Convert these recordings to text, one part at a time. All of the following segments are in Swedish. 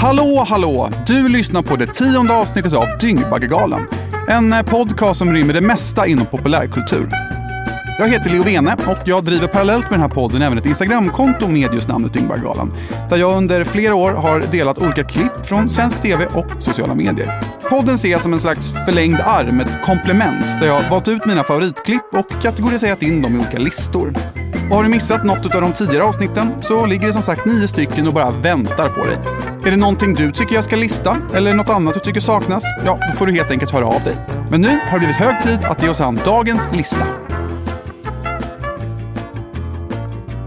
Hallå, hallå! Du lyssnar på det tionde avsnittet av Dyngbaggegalan. En eh, podcast som rymmer det mesta inom populärkultur. Jag heter Leo Vene och jag driver parallellt med den här podden även ett Instagramkonto med just namnet Dyngbaggegalan. Där jag under flera år har delat olika klipp från svensk tv och sociala medier. Podden ser jag som en slags förlängd arm, ett komplement där jag valt ut mina favoritklipp och kategoriserat in dem i olika listor. Och har du missat något av de tidigare avsnitten så ligger det som sagt nio stycken och bara väntar på dig. Är det någonting du tycker jag ska lista eller något annat du tycker saknas? Ja, då får du helt enkelt höra av dig. Men nu har det blivit hög tid att ge oss an dagens lista.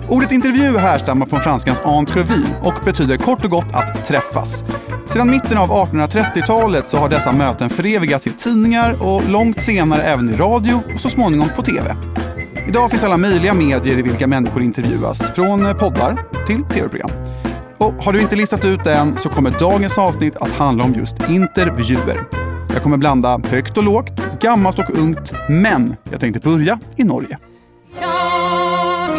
Ordet intervju härstammar från franskans entrevue och betyder kort och gott att träffas. Sedan mitten av 1830-talet så har dessa möten förevigats i tidningar och långt senare även i radio och så småningom på TV. Idag finns alla möjliga medier i vilka människor intervjuas, från eh, poddar till tv-program. Och har du inte listat ut det än så kommer dagens avsnitt att handla om just intervjuer. Jag kommer blanda högt och lågt, gammalt och ungt, men jag tänkte börja i Norge. Ja,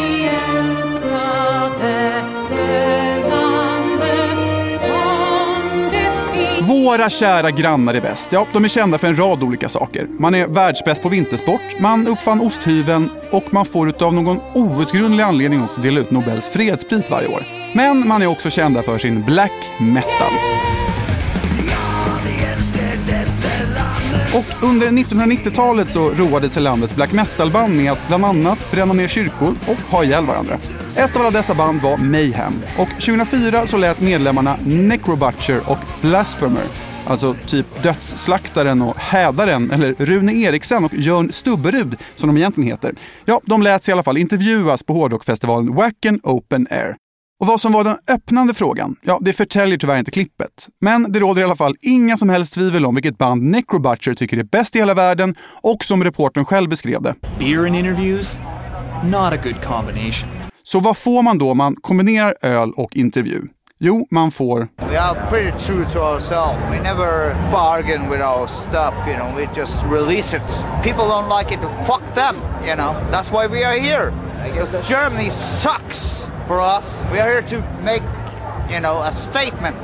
Våra kära grannar i väst, ja, de är kända för en rad olika saker. Man är världsbäst på vintersport, man uppfann osthyveln och man får utav någon outgrundlig anledning också dela ut Nobels fredspris varje år. Men man är också kända för sin black metal. Och under 1990-talet så roade sig landets black metal-band med att bland annat bränna ner kyrkor och ha ihjäl varandra. Ett av alla dessa band var Mayhem och 2004 så lät medlemmarna Necrobutcher och Blasphemer, alltså typ Dödsslaktaren och Hädaren, eller Rune Eriksen och Jörn Stubberud som de egentligen heter. Ja, de lät sig i alla fall intervjuas på hårdrockfestivalen Wacken Open Air. Och vad som var den öppnande frågan, ja, det förtäljer tyvärr inte klippet. Men det råder i alla fall inga som helst tvivel om vilket band Necrobutcher tycker är bäst i hela världen och som reportern själv beskrev det. Beer and interviews? Not a good combination. Så vad får man då om man kombinerar öl och intervju? Jo, man får We are pretty true to ourselves. We never bargain with our stuff, you know, we just release it. People don't like it, fuck them, you know. That's why we are here. Because Germany sucks for us. We are here to make, you know, a statement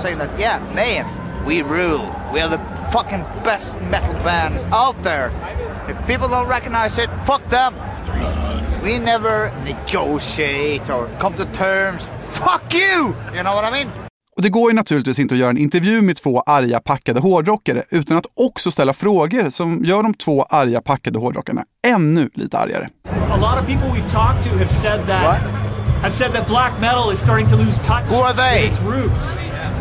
saying that, yeah, man, we rule. We are the fucking best metal band out there. If people don't recognize it, fuck them. We never negotiate or come to terms. Fuck you! You know what I mean? Och det går ju naturligtvis inte att göra en intervju med två arga packade hårdrockare utan att också ställa frågor som gör de två arga packade hårdrockarna ännu lite argare. A lot of people we've talked to have said that What? Have said that black metal is starting to lose touch Who are they? with its roots.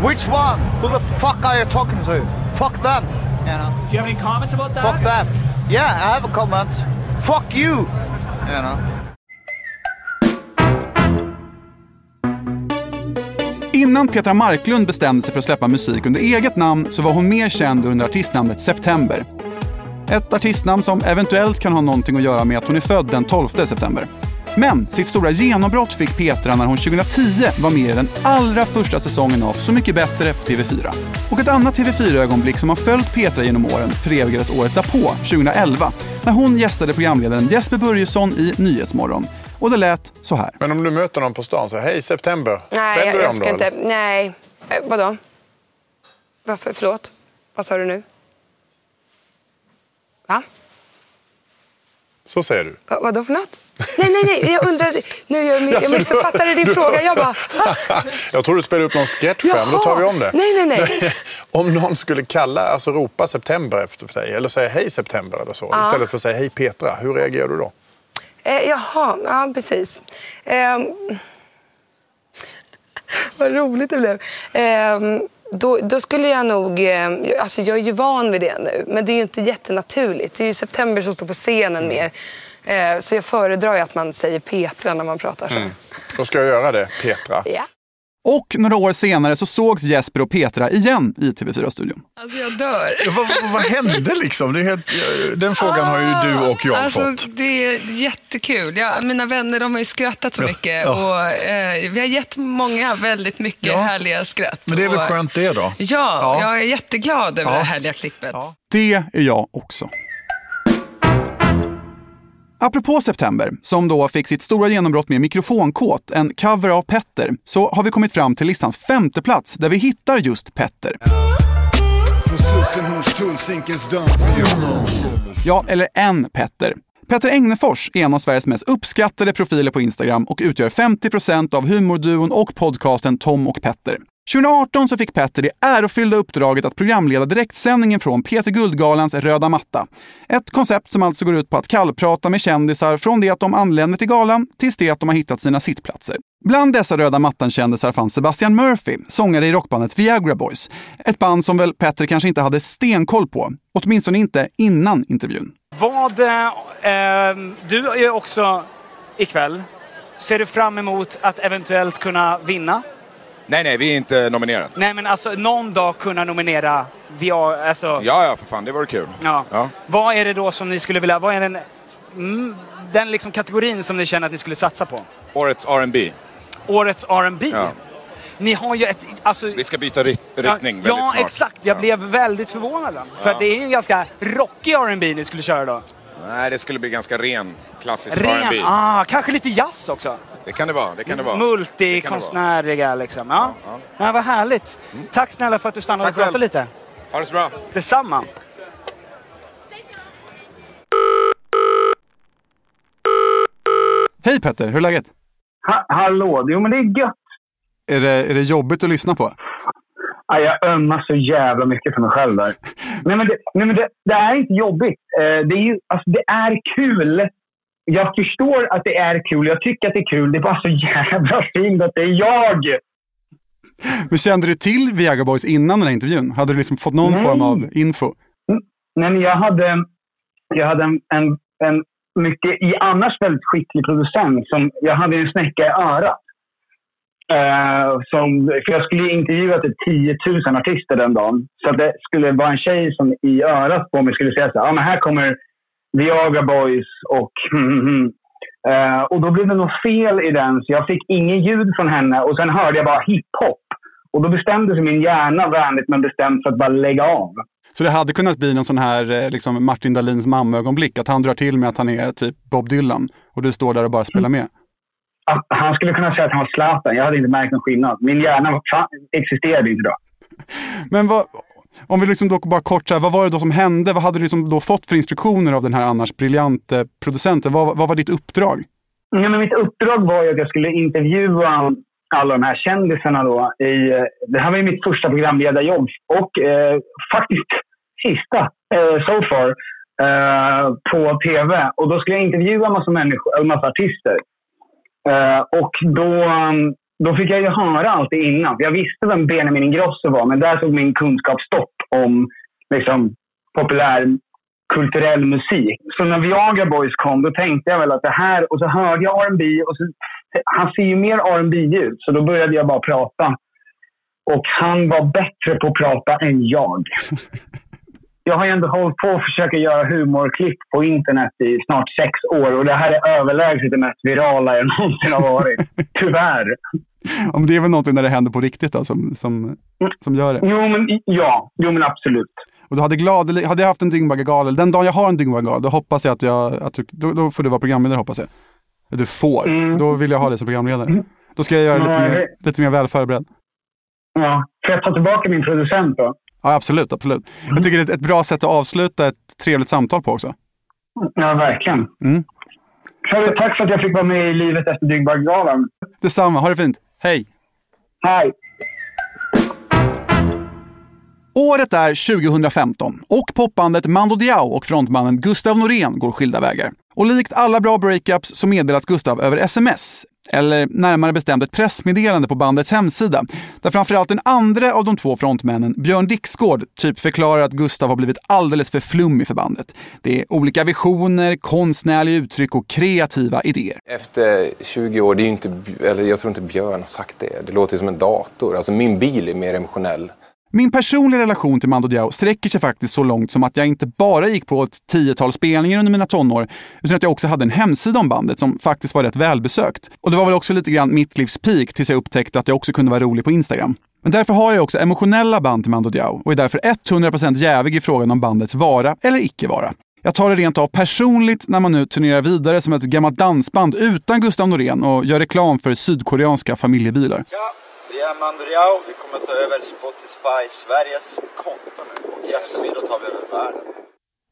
Which one? Who the fuck are you talking to? Fuck them. You know. Do you have any comments about that? Fuck that. Yeah, I have a comment. Fuck you. You know. Innan Petra Marklund bestämde sig för att släppa musik under eget namn så var hon mer känd under artistnamnet September. Ett artistnamn som eventuellt kan ha någonting att göra med att hon är född den 12 september. Men sitt stora genombrott fick Petra när hon 2010 var med i den allra första säsongen av Så mycket bättre på TV4. Och ett annat TV4-ögonblick som har följt Petra genom åren förevigades året därpå, 2011, när hon gästade programledaren Jesper Börjesson i Nyhetsmorgon. Och det lät så här. Men om du möter någon på stan, så hej september. Nej, Vänder jag, jag ska då, inte. eller? Nej. Eh, vadå? Varför? Förlåt? Vad sa du nu? Va? Så säger du. Va- Vadå för något? Nej, nej, nej. Jag undrade. Nu, jag, jag missuppfattade din fråga. Jag bara... Jag tror du spelar upp någon sketch men då tar vi om det. Nej, nej, nej. Om någon skulle kalla, alltså ropa september efter dig eller säga hej september eller så istället för att säga hej Petra, hur reagerar du då? Eh, jaha, ja precis. Eh, vad roligt det blev. Eh, då, då skulle jag nog... Eh, alltså jag är ju van vid det nu, men det är ju inte jättenaturligt. Det är ju september som står på scenen mer. Eh, så jag föredrar ju att man säger Petra när man pratar så. Då ska jag göra det, Petra. Ja. Och några år senare så sågs Jesper och Petra igen i TV4-studion. Alltså jag dör. vad, vad, vad hände liksom? Det är helt, den frågan har ju du och jag alltså, fått. Det är jättekul. Ja, mina vänner de har ju skrattat så mycket. ja. Och, eh, vi har gett många väldigt mycket Ja. härliga skratt. Men det är väl och, skönt det då? Ja, Ja. jag är jätteglad över Ja. det härliga klippet. Ja. Det är jag också. Apropå September, som då fick sitt stora genombrott med Mikrofonkåt, en cover av Petter, så har vi kommit fram till listans femte plats där vi hittar just Petter. Ja, eller en Petter. Petter Egnefors är en av Sveriges mest uppskattade profiler på Instagram och utgör 50% av humorduon och podcasten Tom och Petter. 2018 så fick Petter det ärofyllda uppdraget att programleda direktsändningen från Peter Guldgalans Röda matta. Ett koncept som alltså går ut på att kallprata med kändisar från det att de anländer till galan tills det att de har hittat sina sittplatser. Bland dessa Röda mattan-kändisar fanns Sebastian Murphy, sångare i rockbandet Viagra Boys. Ett band som väl Petter kanske inte hade stenkoll på, åtminstone inte innan intervjun. Vad, eh, ehm, du är också ikväll, ser du fram emot att eventuellt kunna vinna? Nej, nej, vi är inte nominerade. Nej, men alltså någon dag kunna nominera VR, alltså... Ja, ja, för fan, det vore kul. Ja. Ja. Vad är det då som ni skulle vilja, vad är den, mm, den liksom kategorin som ni känner att ni skulle satsa på? Årets R&B. Årets R&B. Ja. Ni har ju ett, alltså... Vi ska byta rit- riktning väldigt ja, snart. exakt. Jag blev väldigt förvånad. då. För Ja. det är en ganska rockig R&B ni skulle köra då. Nej, det skulle bli ganska ren, klassisk Ren, R&B. ah, kanske lite jazz också. Det kan det vara, det kan det vara. Multikonstnärliga liksom. Ja. Ja, vad härligt. Tack snälla för att du stannade Tack och pratade lite. Ha det så bra. Detsamma. Hej Petter, hur är läget? Ha, hallå, jo men det är gött. Är det, är det jobbigt att lyssna på? Ja, jag ömmar så jävla mycket för mig själv där. nej men, det, nej, men det, det är inte jobbigt. Eh, det, är ju, alltså, det är kul. Jag förstår att det är kul. Jag tycker att det är kul. Det är bara så jävla fint att det är jag. Men kände du till Viagra Boys innan den här intervjun? Hade du liksom fått någon Nej. form av info? Nej, men jag hade, jag hade en, en, en mycket, i annars väldigt skicklig producent. Som, jag hade en snäcka i örat. Eh, som, för jag skulle intervjua typ 10 000 artister den dagen. Så det skulle vara en tjej som i örat på mig skulle säga så här, ah, men här kommer Viagra Boys och Eh, och då blev det något fel i den, så jag fick ingen ljud från henne. Och sen hörde jag bara hiphop. Och då bestämde sig min hjärna vänligt men bestämt för att bara lägga av. Så det hade kunnat bli någon sån här eh, liksom Martin Dahlins mamma-ögonblick, att han drar till med att han är typ Bob Dylan och du står där och bara spelar med. Att han skulle kunna säga att han var Zlatan. Jag hade inte märkt någon skillnad. Min hjärna existerade inte då. Men vad, om vi liksom då bara kort så här, vad var det då som hände? Vad hade du liksom då fått för instruktioner av den här annars briljante producenten? Vad, vad var ditt uppdrag? Ja, men mitt uppdrag var ju att jag skulle intervjua alla de här kändisarna då. I, eh, det här var ju mitt första programledarjobb och eh, faktiskt sista eh, so far eh, på tv. Och då skulle jag intervjua en massa, människor, en massa artister. Eh, och då, mm, då fick jag ju höra allt det innan. Jag visste vem Benjamin Ingrosso var, men där tog min kunskap stopp om liksom, populär kulturell musik. Så när Viagra Boys kom, då tänkte jag väl att det här... Och så hörde jag R&B och så, Han ser ju mer R&B ut, så då började jag bara prata. Och han var bättre på att prata än jag. Jag har ju ändå hållit på att försöka göra humorklipp på internet i snart sex år och det här är överlägset det mest virala jag någonsin har varit. Tyvärr. Om det är väl någonting när det händer på riktigt då, som, som, som gör det. Jo, men ja. Jo, men absolut. Och du hade, glad, hade jag haft en Dyngbaggegal, den dagen jag har en Dyngbaggegal, då hoppas jag att jag, att du, då, då får du vara programledare hoppas jag. Du får, då vill jag ha dig som programledare. Då ska jag göra lite Nej. mer, lite mer väl förberedd. Ja. Får jag ta tillbaka min producent då? Ja, absolut, absolut. Jag tycker det är ett bra sätt att avsluta ett trevligt samtal på också. Ja, verkligen. Mm. Hörru, tack för att jag fick vara med i Livet efter Dyngbaggegalan. Detsamma, ha det fint. Hej! Hej! Året är 2015 och popbandet Mando Diao och frontmannen Gustav Norén går skilda vägar. Och likt alla bra breakups så meddelas Gustav över sms, eller närmare bestämt ett pressmeddelande på bandets hemsida, där framförallt den andra av de två frontmännen, Björn Dixgård, typ förklarar att Gustav har blivit alldeles för flummig för bandet. Det är olika visioner, konstnärliga uttryck och kreativa idéer. Efter 20 år, det är ju inte, eller jag tror inte Björn har sagt det. Det låter som en dator. Alltså min bil är mer emotionell. Min personliga relation till Mando Diao sträcker sig faktiskt så långt som att jag inte bara gick på ett tiotal spelningar under mina tonår, utan att jag också hade en hemsida om bandet som faktiskt var rätt välbesökt. Och det var väl också lite grann mitt livs peak tills jag upptäckte att jag också kunde vara rolig på Instagram. Men därför har jag också emotionella band till Mando Diao och är därför 100% jävig i frågan om bandets vara eller icke vara. Jag tar det rent av personligt när man nu turnerar vidare som ett gammalt dansband utan Gustav Norén och gör reklam för sydkoreanska familjebilar. Ja är Mandriao. Vi kommer ta över Spotify Sveriges konto nu. Och i eftermiddag tar vi över världen.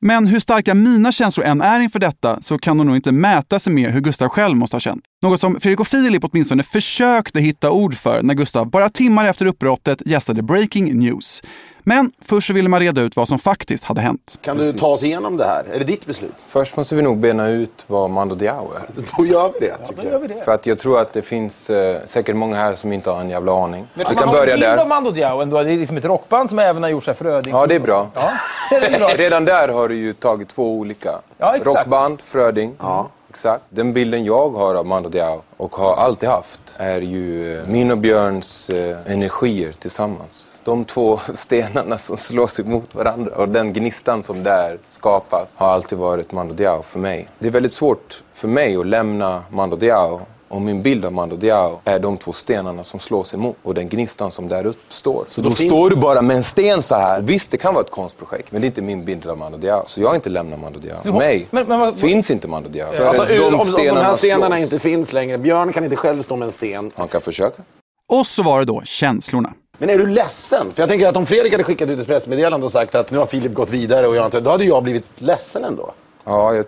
Men hur starka mina känslor än är inför detta så kan de nog inte mäta sig med hur Gustav själv måste ha känt. Något som Fredrik och Filip åtminstone försökte hitta ord för när Gustav bara timmar efter uppbrottet gästade Breaking News. Men först så ville man reda ut vad som faktiskt hade hänt. Kan du ta oss igenom det här? Är det ditt beslut? Först måste vi nog bena ut vad Mando Diao är. Då gör vi det, tycker jag. För att jag tror att det finns eh, säkert många här som inte har en jävla aning. Men Vi man kan har en börja bild där. av Mando Diao ändå. Det är liksom ett rockband som även har gjort sig Fröding. Ja, det är bra. Ja, det. Redan där har du ju tagit två olika. Ja, exakt. Rockband, Fröding. Ja. Exakt. Den bilden jag har av Mando Diao och har alltid haft är ju eh, min och Björns eh, energier tillsammans. De två stenarna som slås emot varandra och den gnistan som där skapas har alltid varit Mando Diao för mig. Det är väldigt svårt för mig att lämna Mando Diao och min bild av Mando Diao är de två stenarna som slås emot och den gnistan som där uppstår. Så då då finns- står du bara med en sten så här. Visst, det kan vara ett konstprojekt, men det är inte min bild av Mando Diao. Så jag har inte lämnat Mando Diao. För mig men- men vad- finns inte Mando Diao. Förrän Alltså, de om, om de stenarna här stenarna slås. inte finns längre. Björn kan inte själv stå med en sten. Han kan försöka. Och så var det då känslorna. Men är du ledsen? För jag tänker att om Fredrik hade skickat ut ett pressmeddelande och sagt att nu har Filip gått vidare och jag inte... Då hade jag blivit ledsen ändå. Ja, jag...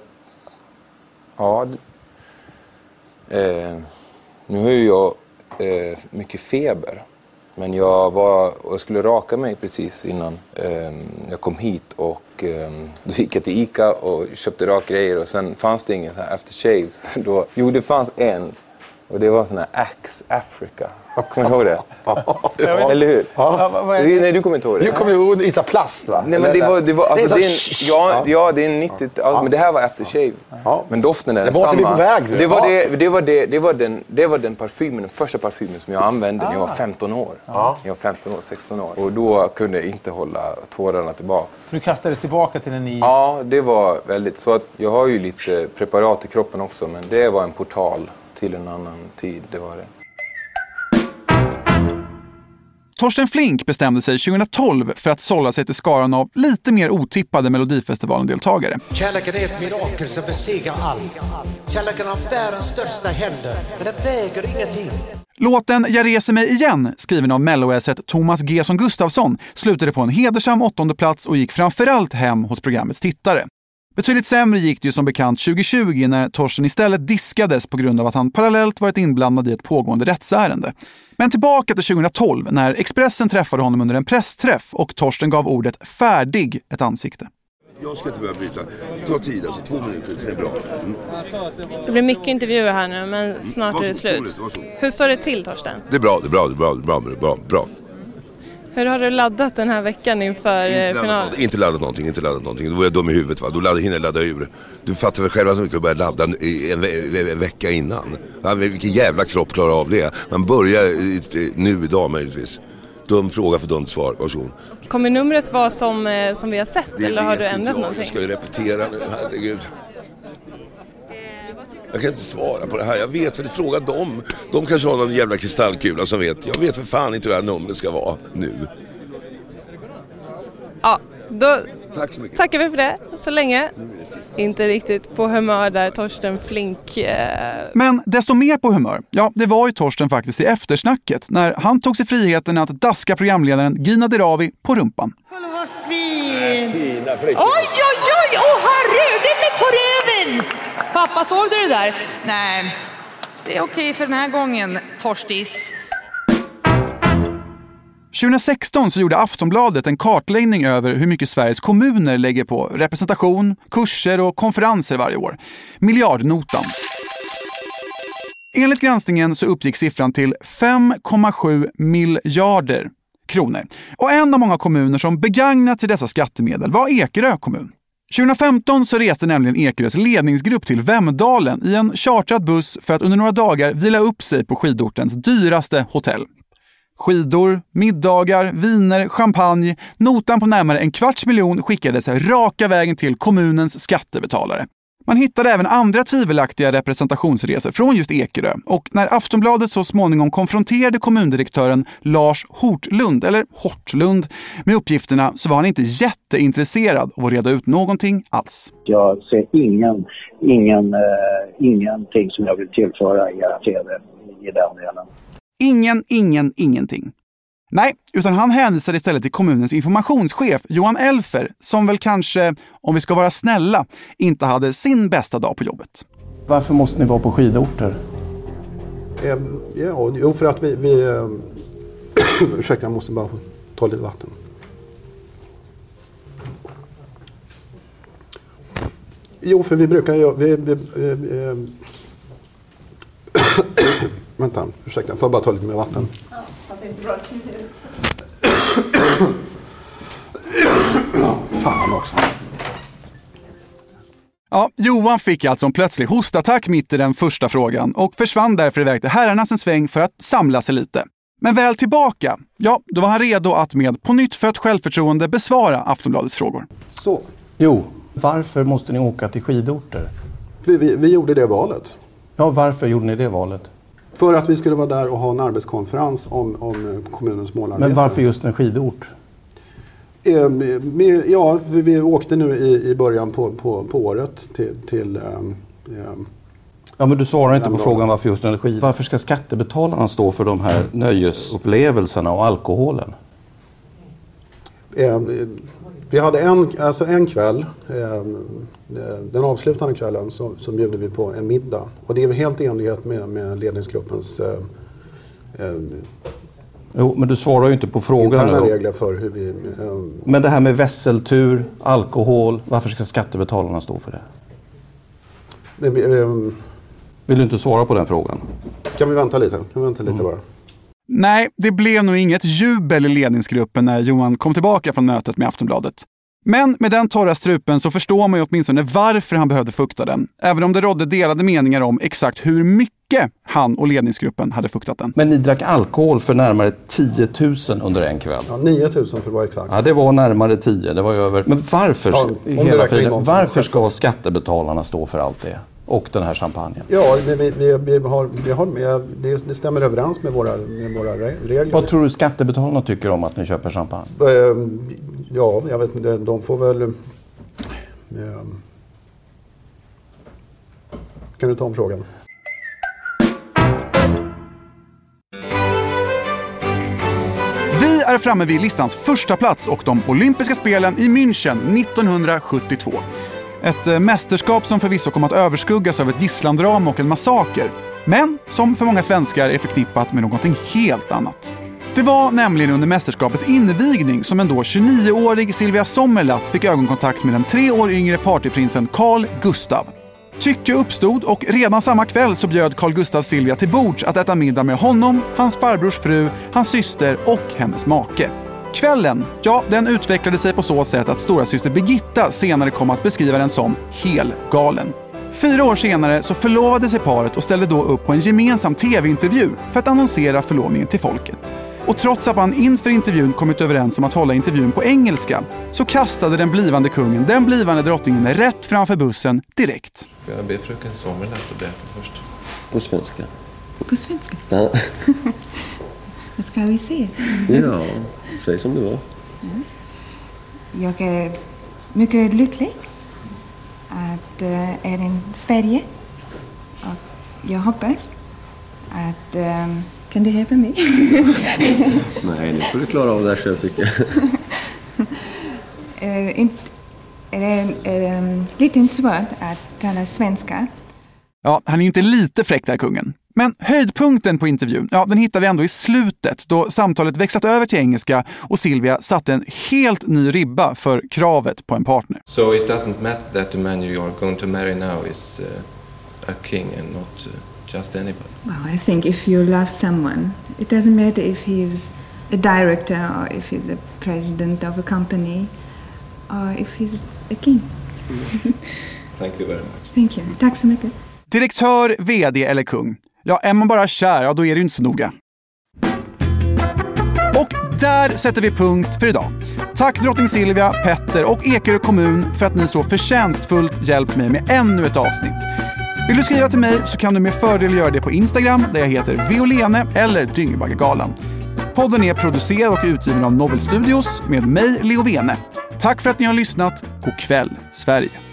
Ja. Eh, nu har ju jag eh, mycket feber. Men jag, var, jag skulle raka mig precis innan eh, jag kom hit. Och eh, då gick jag till Ica och köpte rakgrejer. Och sen fanns det ingen så här Då, jo, det fanns en. Och det var sån här Axe Africa. Kommer du ihåg det? Ja. Eller hur? Ja, det? Nej, du kommer inte ihåg det. Du kommer ihåg Isa Plast va? Nej, men det var, det var, alltså, så- det är en, ja, ja, det är en 90 ja. Men det här var aftershave. Men doften är Det var densamma. till vi på väg nu. Det var, Ja. det, det, var det, det, var den, det var den parfymen, den första parfymen som jag använde när jag var 15 år. Ja. Jag var 15 år, 16 år. Och då kunde jag inte hålla tårarna tillbaks. Du kastades tillbaka till en ny... Ja, det var väldigt... Så att jag har ju lite preparat i kroppen också, men det var en portal till en annan tid. Det var det. Torsten Flink bestämde sig 2012 för att sålla sig till skaran av lite mer otippade Melodifestivalen-deltagare. Kärleken är ett mirakel som besegrar allt. Kärleken har världens största händer, men den väger ingenting. Låten Jag reser mig igen, skriven av melloesset Thomas Gesson Gustafsson, slutade på en hedersam åttonde plats och gick framförallt hem hos programmets tittare. Betydligt sämre gick det ju som bekant 2020 när Torsten istället diskades på grund av att han parallellt varit inblandad i ett pågående rättsärende. Men tillbaka till 2012 när Expressen träffade honom under en pressträff och Torsten gav ordet “färdig” ett ansikte. Jag ska inte börja bryta. Ta tid alltså, två minuter, så är det bra. Mm. Det blir mycket intervjuer här nu, men snart är det Varsågod, slut. Varsågod. Hur står det till, Torsten? Det är bra, det är bra, det är bra, det är bra, det bra, bra. Hur har du laddat den här veckan inför eh, Inte laddat, finalen? inte laddat någonting, inte laddat någonting. Då var jag dum i huvudet va. Då laddade, hinner jag ladda ur. Du fattar väl själv att man inte kan börja ladda en, ve- en vecka innan. Ja, vilken jävla kropp klarar av det? Man börjar eh, nu idag möjligtvis. Dum fråga för dumt svar, varsågod. Kommer numret vara som, eh, som vi har sett Det eller har du ändrat jag. någonting? Jag ska ju repetera nu, herregud. Jag kan inte svara på det här. Jag vet väl, fråga dem. De kanske har någon jävla kristallkula som vet. Jag vet för fan inte hur det här numret ska vara nu. Ja, då Tack så mycket. tackar vi för det så länge. Inte riktigt på humör där, Torsten Flink. Eh, Men desto mer på humör, ja, det var ju Torsten faktiskt i eftersnacket när han tog sig friheten att daska programledaren Gina Dirawi på rumpan. Kolla vad fin! Fina Oj, oj, oj! Åh herre, det är med på röven! Pappa, såg du det där? Nej, det är okej för den här gången, Torstis. 2016 så gjorde Aftonbladet en kartläggning över hur mycket Sveriges kommuner lägger på representation, kurser och konferenser varje år. Miljardnotan. Enligt granskningen så uppgick siffran till 5,7 miljarder kronor. Och en av många kommuner som begagnat sig dessa skattemedel var Ekerö kommun. 2015 så reste nämligen Ekerös ledningsgrupp till Vemdalen i en chartrad buss för att under några dagar vila upp sig på skidortens dyraste hotell. Skidor, middagar, viner, champagne. Notan på närmare en kvarts miljon skickades raka vägen till kommunens skattebetalare. Man hittade även andra tvivelaktiga representationsresor från just Ekerö och när Aftonbladet så småningom konfronterade kommundirektören Lars Hortlund, eller Hortlund, med uppgifterna så var han inte jätteintresserad av att reda ut någonting alls. Jag ser ingen, ingen, eh, ingenting som jag vill tillföra i era TV i den delen. Ingen, ingen, ingenting. Nej, utan han hänvisade istället till kommunens informationschef Johan Elfer som väl kanske, om vi ska vara snälla, inte hade sin bästa dag på jobbet. Varför måste ni vara på skidorter? Eh, Ja, jo, för att vi... vi eh, ursäkta, jag måste bara ta lite vatten. Jo, för vi brukar ju... Vi, vi, vi, eh, vänta, ursäkta, får jag bara ta lite mer vatten? Fan också. Ja, Johan fick alltså en plötslig hostattack mitt i den första frågan och försvann därför iväg till herrarnas en sväng för att samla sig lite. Men väl tillbaka, ja, då var han redo att med på nytt fött självförtroende besvara Aftonbladets frågor. Så. Jo, varför måste ni åka till skidorter? Vi, vi, vi gjorde det valet. Ja, varför gjorde ni det valet? För att vi skulle vara där och ha en arbetskonferens om, om kommunens målarbete. Men varför just en skidort? Eh, med, ja, vi, åkte nu i, i början på, på, på året till... till ehm, ehm, Ja, men du svarar inte på frågan varför just en skid. Varför ska skattebetalarna stå för de här nöjesupplevelserna och alkoholen? Vi hade en, alltså en kväll, eh, den avslutande kvällen, så, så bjöd vi på en middag. Och det är helt i enlighet med, med ledningsgruppens eh, eh, Jo, men du svarar ju inte på frågan nu. regler för hur vi... Eh, Men det här med vesseltur, alkohol, varför ska skattebetalarna stå för det? eh, Vill du inte svara på den frågan? kan vi vänta lite? Kan vi vänta lite bara? Nej, det blev nog inget jubel i ledningsgruppen när Johan kom tillbaka från mötet med Aftonbladet. Men med den torra strupen så förstår man ju åtminstone varför han behövde fukta den. Även om det rådde delade meningar om exakt hur mycket han och ledningsgruppen hade fuktat den. Men ni drack alkohol för närmare 10 000 under en kväll. Ja, 9000 för att vara exakt. Ja, det var närmare 10. Det var ju över. Men varför, Ja, hela friden, varför ska skattebetalarna stå för allt det? Och den här champagnen? Ja, vi, vi, vi, vi har, vi har med, det, det stämmer överens med våra, med våra re- regler. Vad tror du skattebetalarna tycker om att ni köper champagne? Ehm, Ja, jag vet inte. De får väl... ehm, Kan du ta om frågan? Vi är framme vid listans första plats och de olympiska spelen i München 1972. Ett eh, mästerskap som förvisso kom att överskuggas av ett gisslandrama och en massaker, men som för många svenskar är förknippat med någonting helt annat. Det var nämligen under mästerskapets invigning som en då 29-årig Silvia Sommerlath fick ögonkontakt med den tre år yngre partyprinsen Carl Gustav. Tycke uppstod och redan samma kväll så bjöd Carl Gustav Silvia till bords att äta middag med honom, hans farbrors fru, hans syster och hennes make. Kvällen, ja, den utvecklade sig på så sätt att stora syster Birgitta senare kom att beskriva den som helgalen. Fyra år senare så förlovade sig paret och ställde då upp på en gemensam tv-intervju för att annonsera förlovningen till folket. Och trots att man inför intervjun kommit överens om att hålla intervjun på engelska så kastade den blivande kungen den blivande drottningen rätt framför bussen direkt. Får jag be fröken Sommerlath att berätta först? På svenska. På svenska? Ja, Vad ska vi se? ja säg som det var. Jag är mycket lycklig att äh, är i Sverige. Och jag hoppas att... ähm, kan du hjälpa mig? Nej, nu får du klara av det här själv tycker jag. är, inte, är det är, lite svårt att tala svenska. Ja, han är ju inte lite fräck där kungen. Men höjdpunkten på intervjun, ja, den hittar vi ändå i slutet då samtalet växlat över till engelska och Silvia satte en helt ny ribba för kravet på en partner. So it doesn't matter that the man you are going to marry now is uh, a king and not uh, just anybody. Well, I think if you love someone, it doesn't matter if he's a director or if he's a president of a company or if he's a king. Thank you very much. Thank you. Tack så mycket. Direktör, VD eller kung? Ja, är man bara kär, ja då är det ju inte så noga. Och där sätter vi punkt för idag. Tack drottning Silvia, Petter och Ekerö kommun för att ni så förtjänstfullt hjälpt mig med ännu ett avsnitt. Vill du skriva till mig så kan du med fördel göra det på Instagram där jag heter Violene eller Dyngbaggegalan. Podden är producerad och utgiven av Novel Studios med mig, Leo Vene. Tack för att ni har lyssnat. God kväll, Sverige!